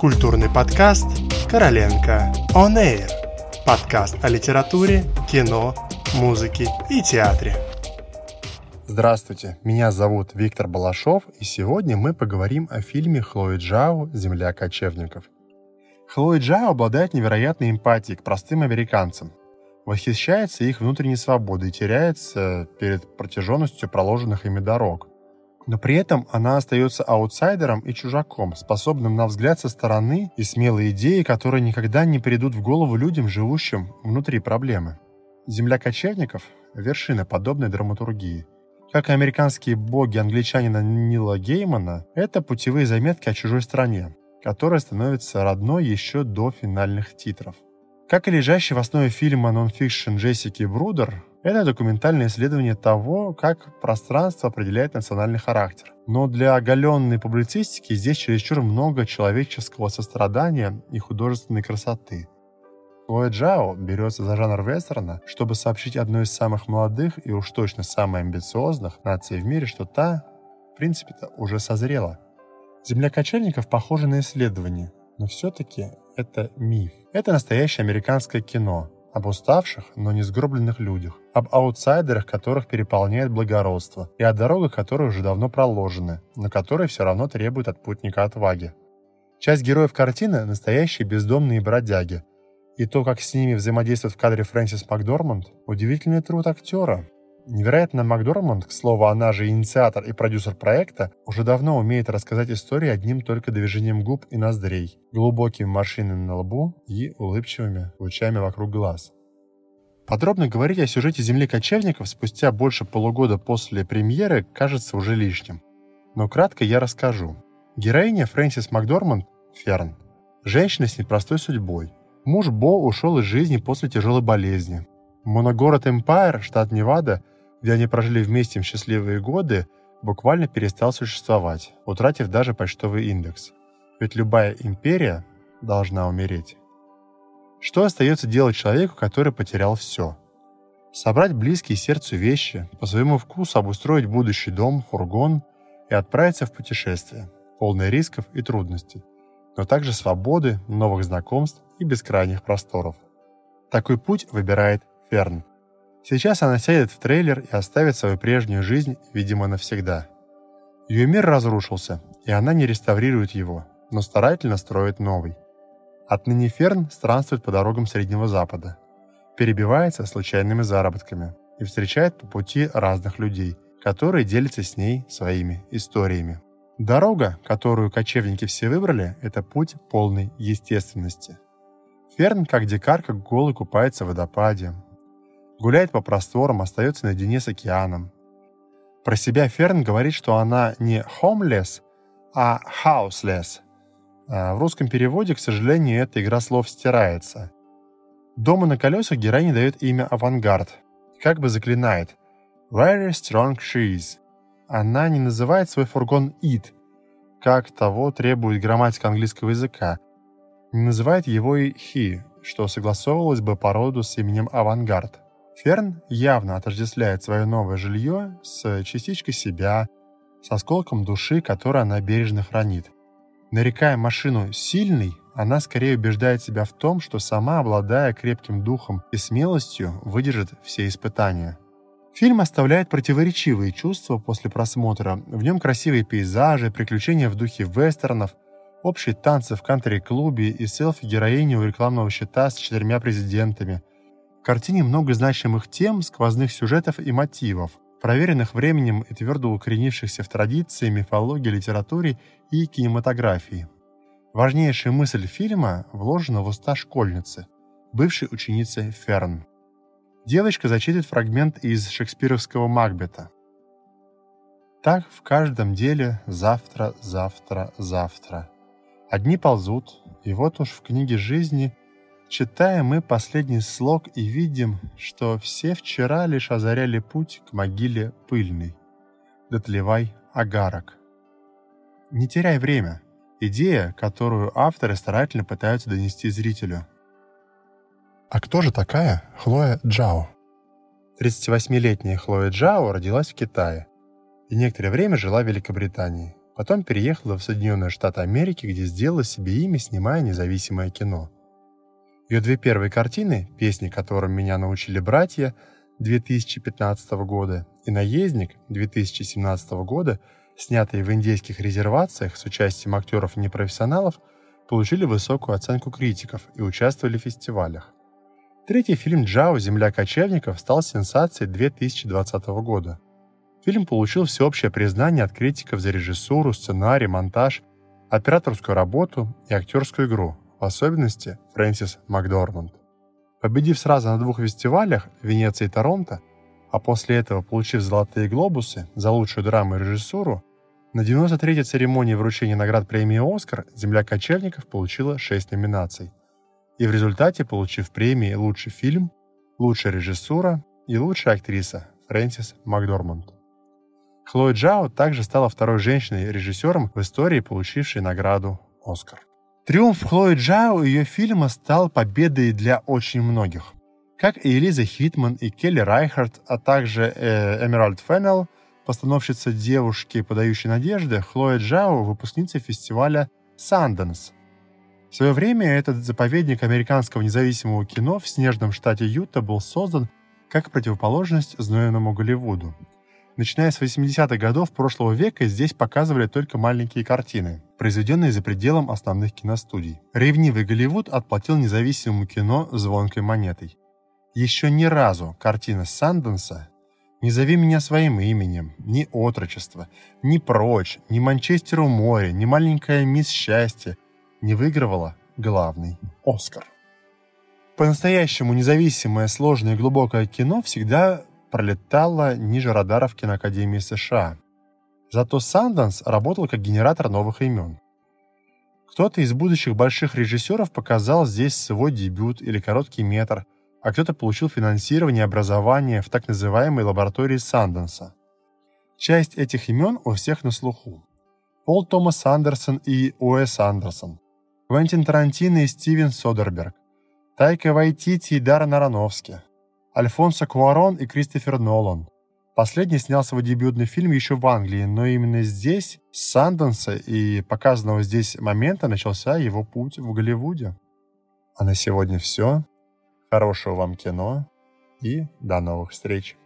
Культурный подкаст «Короленко On Air». Подкаст о литературе, кино, музыке и театре. Здравствуйте, меня зовут Виктор Балашов, и сегодня мы поговорим о фильме Хлои Джао «Земля кочевников». Хлои Джао обладает невероятной эмпатией к простым американцам, восхищается их внутренней свободой и теряется перед протяженностью проложенных ими дорог. Но при этом она остается аутсайдером и чужаком, способным на взгляд со стороны и смелые идеи, которые никогда не придут в голову людям, живущим внутри проблемы. «Земля кочевников» — вершина подобной драматургии. Как и американские боги англичанина Нила Геймана, это путевые заметки о чужой стране, которая становится родной еще до финальных титров. Как и лежащий в основе фильма нонфикшн Джессики Брудер, это документальное исследование того, как пространство определяет национальный характер. Но для оголенной публицистики здесь чересчур много человеческого сострадания и художественной красоты. Хлоя Джао берется за жанр вестерна, чтобы сообщить одной из самых молодых и уж точно самой амбициозных наций в мире, что та, в принципе-то, уже созрела. «Земля кочевников» похожа на исследование, но все-таки это миф. Это настоящее американское кино, об уставших, но не сгробленных людях, об аутсайдерах, которых переполняет благородство, и о дорогах, которые уже давно проложены, но которые все равно требуют от путника отваги. Часть героев картины – настоящие бездомные бродяги, и то, как с ними взаимодействует в кадре Фрэнсис Макдорманд – удивительный труд актера, Невероятно, Макдорманд, к слову, она же инициатор и продюсер проекта, уже давно умеет рассказать истории одним только движением губ и ноздрей, глубокими морщинами на лбу и улыбчивыми лучами вокруг глаз. Подробно говорить о сюжете «Земли кочевников» спустя больше полугода после премьеры кажется уже лишним. Но кратко я расскажу. Героиня Фрэнсис Макдорманд – Ферн. Женщина с непростой судьбой. Муж Бо ушел из жизни после тяжелой болезни. Моногород Эмпайр, штат Невада, где они прожили вместе в счастливые годы, буквально перестал существовать, утратив даже почтовый индекс. Ведь любая империя должна умереть. Что остается делать человеку, который потерял все? Собрать близкие сердцу вещи, по своему вкусу обустроить будущий дом, фургон и отправиться в путешествие, полное рисков и трудностей, но также свободы, новых знакомств и бескрайних просторов. Такой путь выбирает Ферн. Сейчас она сядет в трейлер и оставит свою прежнюю жизнь, видимо, навсегда. Ее мир разрушился, и она не реставрирует его, но старательно строит новый. Отныне Ферн странствует по дорогам Среднего Запада, перебивается случайными заработками и встречает по пути разных людей, которые делятся с ней своими историями. Дорога, которую кочевники все выбрали, это путь полной естественности. Ферн, как дикарка, голый купается в водопаде, гуляет по просторам, остается наедине с океаном. Про себя Ферн говорит, что она не homeless, а houseless. А в русском переводе, к сожалению, эта игра слов стирается. Дома на колесах героине дает имя «Авангард», как бы заклинает «Very strong shoes». Она не называет свой фургон «It», как того требует грамматика английского языка. Не называет его и «He», что согласовывалось бы по роду с именем «Авангард». Ферн явно отождествляет свое новое жилье с частичкой себя, с осколком души, который она бережно хранит. Нарекая машину «сильной», она скорее убеждает себя в том, что сама, обладая крепким духом и смелостью, выдержит все испытания. Фильм оставляет противоречивые чувства после просмотра. В нем красивые пейзажи, приключения в духе вестернов, общие танцы в кантри-клубе и селфи героини у рекламного щита с четырьмя президентами – картине много значимых тем, сквозных сюжетов и мотивов, проверенных временем и твердо укоренившихся в традиции, мифологии, литературе и кинематографии. Важнейшая мысль фильма вложена в уста школьницы, бывшей ученицы Ферн. Девочка зачитывает фрагмент из шекспировского «Макбета». Так в каждом деле завтра, завтра, завтра. Одни ползут, и вот уж в книге жизни Читаем мы последний слог и видим, что все вчера лишь озаряли путь к могиле пыльной. Дотлевай агарок. Не теряй время. Идея, которую авторы старательно пытаются донести зрителю. А кто же такая Хлоя Джао? 38-летняя Хлоя Джао родилась в Китае и некоторое время жила в Великобритании. Потом переехала в Соединенные Штаты Америки, где сделала себе имя, снимая независимое кино. Ее две первые картины, песни которым меня научили братья 2015 года и «Наездник» 2017 года, снятые в индейских резервациях с участием актеров-непрофессионалов, получили высокую оценку критиков и участвовали в фестивалях. Третий фильм «Джао. Земля кочевников» стал сенсацией 2020 года. Фильм получил всеобщее признание от критиков за режиссуру, сценарий, монтаж, операторскую работу и актерскую игру, в особенности Фрэнсис Макдорманд. Победив сразу на двух фестивалях, Венеции и Торонто, а после этого получив «Золотые глобусы» за лучшую драму и режиссуру, на 93-й церемонии вручения наград премии «Оскар» «Земля кочевников» получила 6 номинаций. И в результате, получив премии «Лучший фильм», «Лучшая режиссура» и «Лучшая актриса» Фрэнсис Макдорманд. Хлоя Джао также стала второй женщиной-режиссером в истории, получившей награду «Оскар». Триумф Хлои Чжао ее фильма стал победой для очень многих. Как и Элиза Хиттман и Келли Райхард, а также э, Эмеральд Феннелл – постановщица «Девушки, подающей надежды» Хлоя Чжао, выпускница фестиваля «Санденс». В свое время этот заповедник американского независимого кино в снежном штате Юта был создан как противоположность знойному Голливуду. Начиная с 80-х годов прошлого века здесь показывали только маленькие картины, произведенные за пределом основных киностудий. Ревнивый Голливуд отплатил независимому кино звонкой монетой. Еще ни разу картина Санденса не зови меня своим именем, ни отрочество, ни прочь, ни Манчестер у моря, ни маленькая мисс счастье не выигрывала главный Оскар. По-настоящему независимое, сложное и глубокое кино всегда пролетало ниже радаров киноакадемии США. Зато Санданс работал как генератор новых имен. Кто-то из будущих больших режиссеров показал здесь свой дебют или короткий метр – а кто-то получил финансирование и образование в так называемой лаборатории Санденса. Часть этих имен у всех на слуху. Пол Томас Андерсон и Уэс Андерсон, Квентин Тарантино и Стивен Содерберг, Тайка Вайтити и Даррен Аронофски, Альфонсо Куарон и Кристофер Нолан. Последний снял свой дебютный фильм еще в Англии, но именно здесь, с Санденса и показанного здесь момента, начался его путь в Голливуде. А на сегодня все. Хорошего вам кино и до новых встреч!